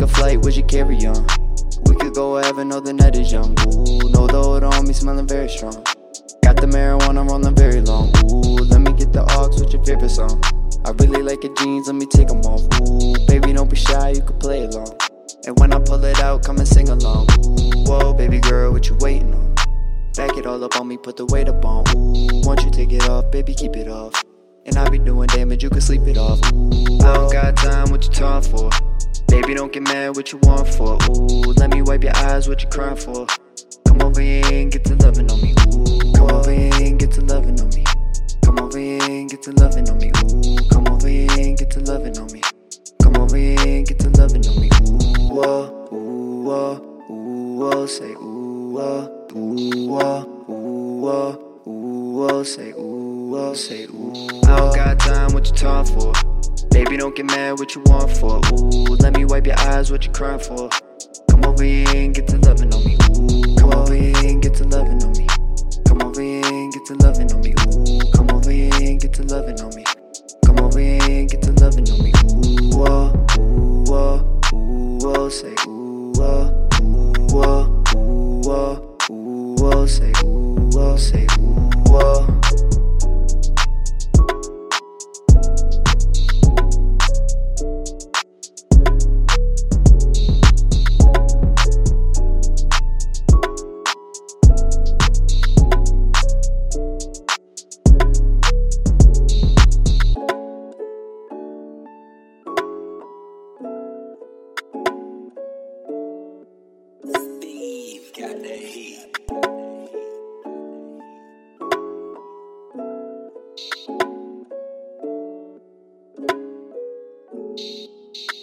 would you carry on? We could go wherever, know the night is young. Ooh, the odor on me smelling very strong. Got the marijuana rolling very long. Ooh, let me get the aux with your favorite song. I really like your jeans, let me take them off. Ooh, baby, don't be shy, you can play along. And when I pull it out, come and sing along. Ooh, whoa, baby girl, what you waiting on? Back it all up on me, put the weight up on. Ooh, once you take it off, baby, keep it off. And I be doing damage, you can sleep it off. Ooh, I don't got time, what you talking for? Baby, don't get mad, what you want for? Ooh, let me wipe your eyes, what you crying for? Come over here and get to loving on me. Ooh, come over here and get to loving on me. Come over here and get to loving on me. Ooh, come over here and get to loving on me. Come over here and get to loving on me. Ooh, oh, ooh, oh, ooh, oh, say ooh, oh, ooh, oh, ooh, oh, ooh, oh, say ooh, oh, say ooh. I don't got time, what you talking for? Baby, don't get mad, what you want for? Ooh, let me wipe your eyes, what you crying for? Come over here and get to loving on me. Ooh, come over here and get to loving on me. Come over here and get to loving on me. Ooh, come over here and get to loving on me. Come over here and get to loving on me. Ooh, oh, ooh, oh, ooh, oh, say ooh, oh, ooh, oh, ooh, oh, ooh, oh, say ooh, oh, say ooh,